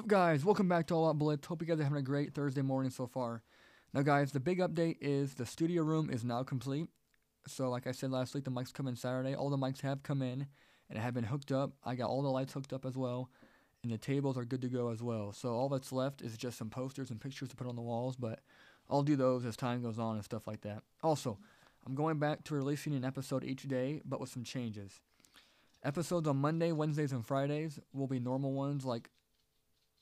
What's up, guys? Welcome back to All Out Blitz. Hope you guys are having a great Thursday morning so far. Now, guys, the big update is the studio room is now complete. So, like I said last week, the mics come in Saturday. All the mics have come in and have been hooked up. I got all the lights hooked up as well, and the tables are good to go as well. So, all that's left is just some posters and pictures to put on the walls, but I'll do those as time goes on and stuff like that. Also, I'm going back to releasing an episode each day, but with some changes. Episodes on Monday, Wednesdays, and Fridays will be normal ones like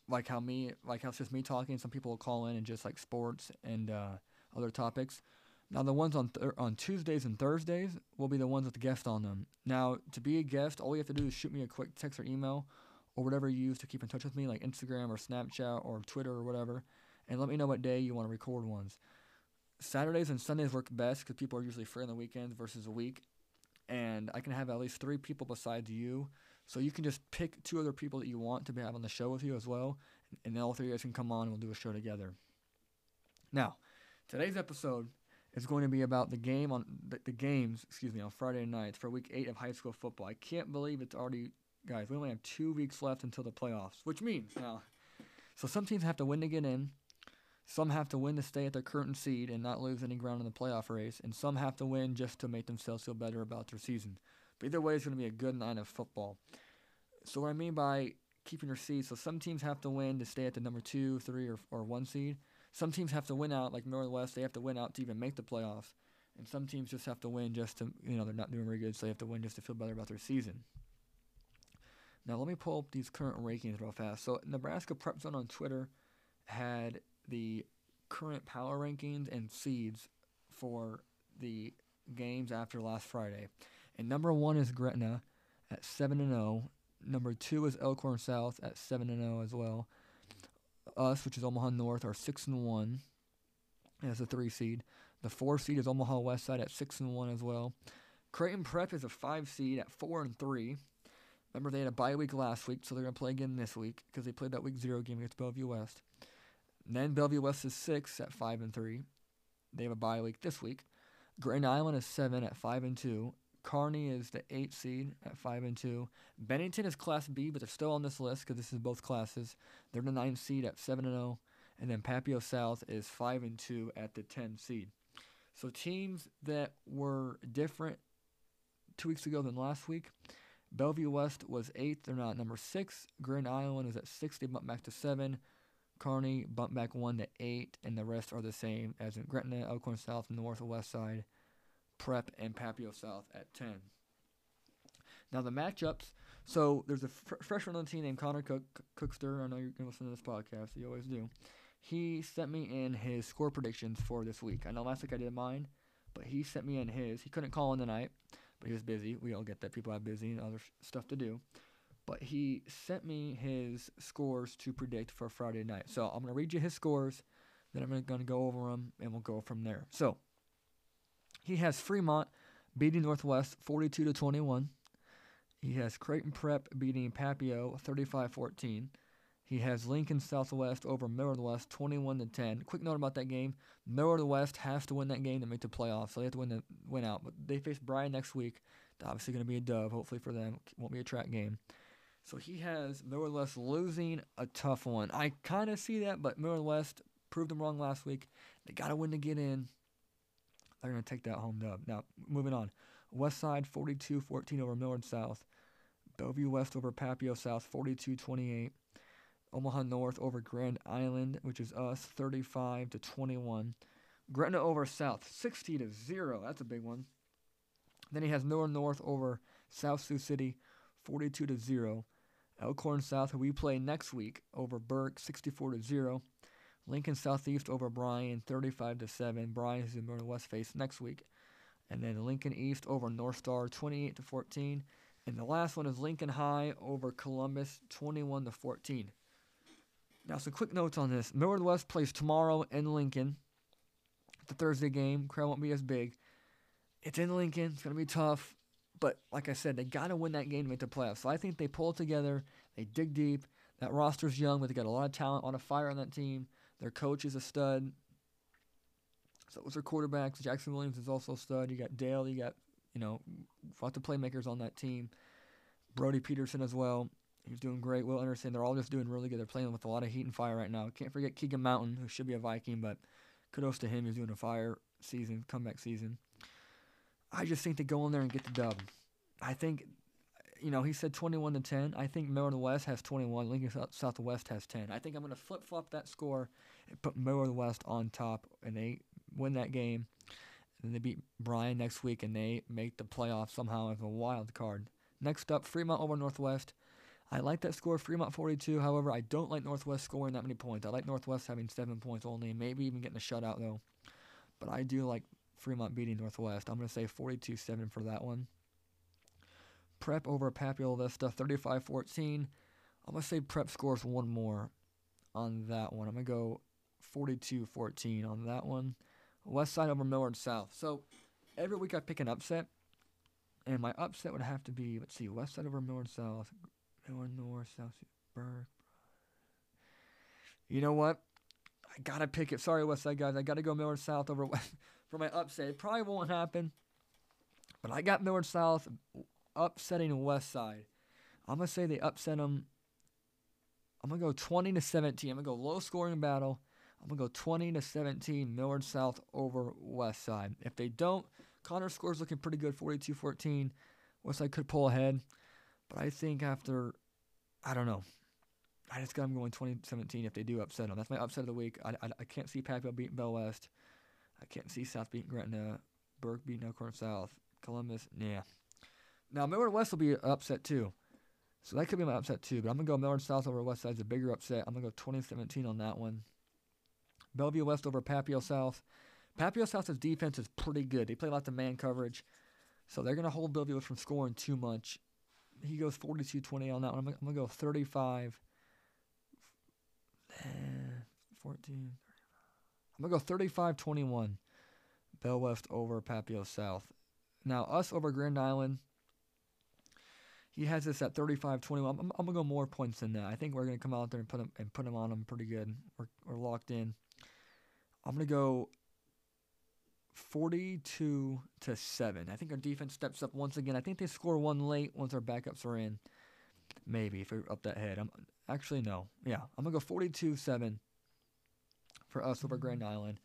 like how me like how it's just me talking. Some people will call in and just like sports and uh, other topics. Now the ones on th- on Tuesdays and Thursdays will be the ones with the guest on them. Now to be a guest, all you have to do is shoot me a quick text or email or whatever you use to keep in touch with me, like Instagram or Snapchat or Twitter or whatever, and let me know what day you want to record ones. Saturdays and Sundays work best because people are usually free on the weekends versus a week, and I can have at least three people besides you so you can just pick two other people that you want to be on the show with you as well, and then all three of us can come on and we'll do a show together. Now, today's episode is going to be about the game on the, the games, excuse me, on Friday nights for week eight of high school football. I can't believe it's already, guys. We only have two weeks left until the playoffs, which means now, so some teams have to win to get in. Some have to win to stay at their current seed and not lose any ground in the playoff race, and some have to win just to make themselves feel better about their season. But either way, it's going to be a good night of football. So what I mean by keeping your seed, so some teams have to win to stay at the number two, three, or, or one seed. Some teams have to win out, like Northwest, they have to win out to even make the playoffs. And some teams just have to win just to, you know, they're not doing very good, so they have to win just to feel better about their season. Now, let me pull up these current rankings real fast. So, Nebraska Prep Zone on Twitter had the current power rankings and seeds for the games after last Friday. And number one is Gretna at 7 and 0. Number two is Elkhorn South at 7 and 0 as well. Us, which is Omaha North, are 6 and 1 as a three seed. The four seed is Omaha West Side at 6 and 1 as well. Creighton Prep is a five seed at 4 and 3. Remember, they had a bye week last week, so they're going to play again this week because they played that week zero game against Bellevue West. And then Bellevue West is 6 at 5 and 3. They have a bye week this week. Grand Island is 7 at 5 and 2. Kearney is the eight seed at five and two. Bennington is Class B, but they're still on this list because this is both classes. They're the ninth seed at seven and zero, and then Papio South is five and two at the ten seed. So teams that were different two weeks ago than last week. Bellevue West was eighth. They're not number six. Grand Island is at six. They bumped back to seven. Kearney bumped back one to eight, and the rest are the same as in Gretna, Elkhorn South, North, and West Side. Prep, and Papio South at 10. Now the matchups. So there's a fr- freshman on the team named Connor Cook, Cookster. I know you're gonna listen to this podcast. You always do. He sent me in his score predictions for this week. I know last week I did mine, but he sent me in his. He couldn't call in tonight, but he was busy. We all get that. People have busy and other stuff to do. But he sent me his scores to predict for Friday night. So I'm gonna read you his scores. Then I'm gonna go over them, and we'll go from there. So he has Fremont beating Northwest 42 to 21. He has Creighton Prep beating Papio 35-14. He has Lincoln Southwest over Millard West 21 to 10. Quick note about that game: Millard West has to win that game to make the playoffs, so they have to win the win out. But they face Bryan next week. Obviously going to be a dub, hopefully for them. Won't be a track game. So he has Millard West losing a tough one. I kind of see that, but Millard West proved them wrong last week. They got to win to get in. They're going to take that home dub. Now, moving on. West Side 42 14 over Millard South. Bellevue West over Papio South 42 28. Omaha North over Grand Island, which is us, 35 to 21. Gretna over South, 60 to 0. That's a big one. Then he has Millard North over South Sioux City, 42 to 0. Elkhorn South, who we play next week, over Burke, 64 to 0. Lincoln Southeast over Bryan, 35 to 7. Bryan is in Northwest face next week. And then Lincoln East over North Star, 28 to 14. And the last one is Lincoln High over Columbus, 21 to 14. Now, some quick notes on this. Millard West plays tomorrow in Lincoln. The Thursday game. Crowd won't be as big. It's in Lincoln. It's going to be tough. But like I said, they got to win that game to make the playoffs. So I think they pull together. They dig deep. That roster's young, but they got a lot of talent, a lot of fire on that team. Their coach is a stud. So was their quarterbacks. Jackson Williams is also a stud. You got Dale. You got you know lots of playmakers on that team. Brody Peterson as well. He's doing great. Will Anderson, they're all just doing really good. They're playing with a lot of heat and fire right now. Can't forget Keegan Mountain, who should be a Viking, but kudos to him. He's doing a fire season, comeback season. I just think they go in there and get the dub. I think, you know, he said 21 to 10. I think Millard West has 21. Lincoln South- Southwest has 10. I think I'm going to flip flop that score and put Millard West on top, and they win that game. And they beat Bryan next week, and they make the playoffs somehow as a wild card. Next up, Fremont over Northwest. I like that score, Fremont 42. However, I don't like Northwest scoring that many points. I like Northwest having seven points only, maybe even getting a shutout though. But I do like Fremont beating Northwest. I'm going to say 42 7 for that one. Prep over Papio Vista 35 14. I'm going to say Prep scores one more on that one. I'm going to go 42 14 on that one. West Side over Millard South. So every week I pick an upset. And my upset would have to be, let's see, West Side over Millard South, Millard North, South Burke. You know what? I gotta pick it. Sorry, West Side guys. I gotta go Millard South over West for my upset. It probably won't happen, but I got Millard South upsetting West Side. I'm gonna say they upset them. I'm gonna go 20 to 17. I'm gonna go low scoring battle. I'm gonna go 20 to 17. Millard South over West Side. If they don't, Connor scores looking pretty good, 42-14. West Side could pull ahead, but I think after, I don't know. I just got them going 2017 if they do upset them. That's my upset of the week. I, I, I can't see Papio beating Bell West. I can't see South beating Gretna. Burke beating Elkhorn South. Columbus, yeah. Now, Millard West will be upset too. So that could be my upset too. But I'm to go Millard South over West Side's a bigger upset. I'm to go 2017 on that one. Bellevue West over Papio South. Papio South's defense is pretty good. They play lots of man coverage. So they're to hold Bellevue from scoring too much. He goes 42 20 on that one. I'm going to go 35 14. I'm to go 35 21. Bell West over Papio South. Now, us over Grand Island. He has this at 35 21. I'm, I'm going to go more points than that. I think we're going to come out there and put him, and put him on him pretty good. We're, we're locked in. I'm going to go 42 to 7. I think our defense steps up once again. I think they score one late once our backups are in. Maybe if we're up that head. I'm actually no. Yeah, I'm gonna go 42-7 for us over Grand Island.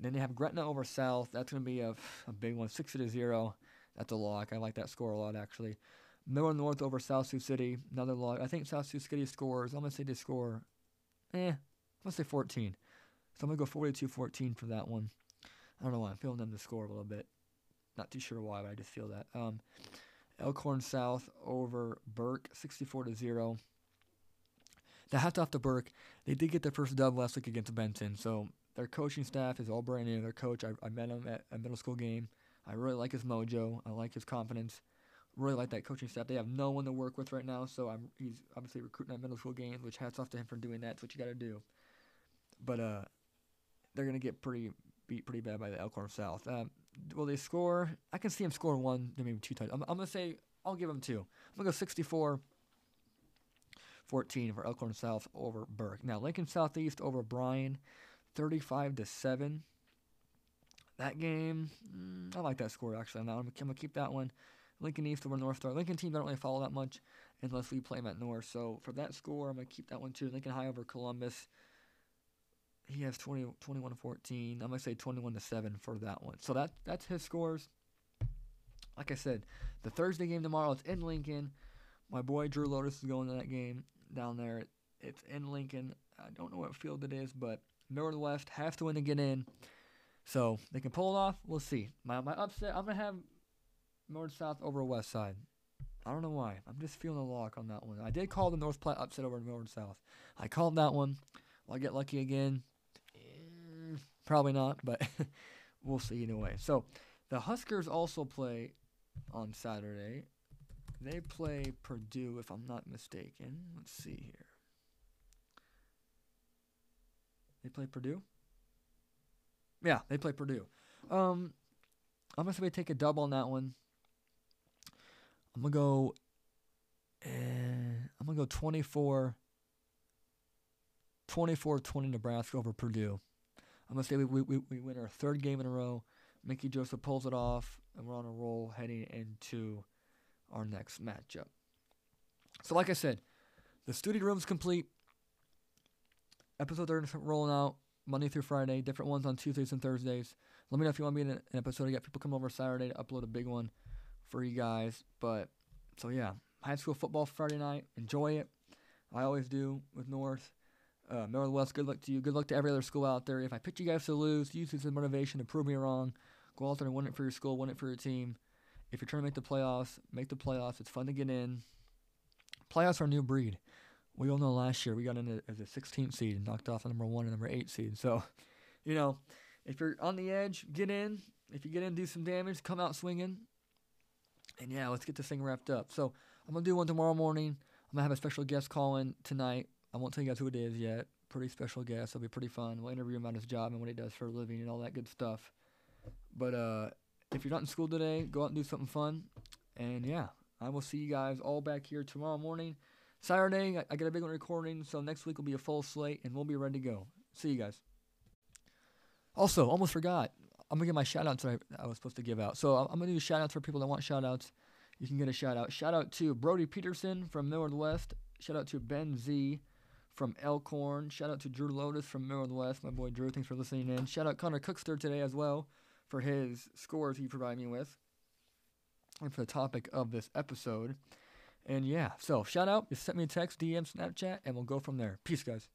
Then they have Gretna over South. That's gonna be a, a big one, 60 to zero. That's a lock. I like that score a lot actually. Millard North over South Sioux City, another log. I think South Sioux City scores. I'm gonna say they score. Eh, I'm gonna say 14. So I'm gonna go 42-14 for that one. I don't know why I'm feeling them to score a little bit. Not too sure why, but I just feel that. Um, Elkhorn South over Burke, 64 to zero. The hats off to Burke. They did get their first dub last week against Benson, so their coaching staff is all brand new. Their coach, I, I met him at a middle school game. I really like his mojo. I like his confidence. Really like that coaching staff. They have no one to work with right now, so I'm he's obviously recruiting at middle school games, which hats off to him for doing that. It's what you got to do. But uh, they're gonna get pretty beat pretty bad by the Elkhorn South. Um, will they score? I can see them score one, maybe two times. I'm, I'm to say, I'll give them two. I'm to go 64 14 for Elkhorn South over Burke. Now, Lincoln Southeast over Bryan, 35 to 7. That game, mm, I like that score actually. Now I'm going to keep that one. Lincoln East over North Star. Lincoln team I don't really follow that much unless we play them at North. So for that score, I'm going to keep that one too. Lincoln High over Columbus he has 20, 21 to 14. I'm gonna say 21 to 7 for that one. So that that's his scores. Like I said, the Thursday game tomorrow it's in Lincoln. My boy Drew Lotus is going to that game down there. It's in Lincoln. I don't know what field it is, but Millard West has to win to get in. So they can pull it off. We'll see. My my upset. I'm gonna have Millard South over West Side. I don't know why. I'm just feeling a lock on that one. I did call the North Platte upset over Millard South. I called that one. Will I get lucky again? Probably not, but we'll see either way. So the Huskers also play on Saturday. They play Purdue, if I'm not mistaken. Let's see here. They play Purdue? Yeah, they play Purdue. Um, I'm going to take a double on that one. I'm to go. Uh, I'm to go 24 24 20 Nebraska over Purdue. I'm gonna say we, we, we win our third game in a row. Mickey Joseph pulls it off, and we're on a roll heading into our next matchup. So, like I said, the studio room's complete. Episodes are rolling out Monday through Friday, different ones on Tuesdays and Thursdays. Let me know if you want me in an episode. I got people come over Saturday to upload a big one for you guys. But so yeah, high school football Friday night. Enjoy it. I always do with North. Uh, West, good luck to you. Good luck to every other school out there. If I pick you guys to lose, use this as motivation to prove me wrong. Go out there and win it for your school, win it for your team. If you're trying to make the playoffs, make the playoffs. It's fun to get in. Playoffs are a new breed. We all know last year we got in as a 16th seed and knocked off the number one and number eight seed. So, you know, if you're on the edge, get in. If you get in, do some damage, come out swinging. And yeah, let's get this thing wrapped up. So I'm gonna do one tomorrow morning. I'm gonna have a special guest call in tonight. I won't tell you guys who it is yet. Pretty special guest. It'll be pretty fun. We'll interview him about his job and what he does for a living and all that good stuff. But uh, if you're not in school today, go out and do something fun. And yeah, I will see you guys all back here tomorrow morning. Saturday, I, I got a big one recording, so next week will be a full slate and we'll be ready to go. See you guys. Also, almost forgot. I'm gonna get my shout outs I, I was supposed to give out. So I'm gonna do shout outs for people that want shout outs. You can get a shout out. Shout out to Brody Peterson from Millard West. Shout out to Ben Z from Elkhorn. Shout out to Drew Lotus from Millard West. My boy Drew, thanks for listening in. Shout out Connor Cookster today as well for his scores he provided me with and for the topic of this episode. And yeah, so shout out, just send me a text, DM, Snapchat, and we'll go from there. Peace, guys.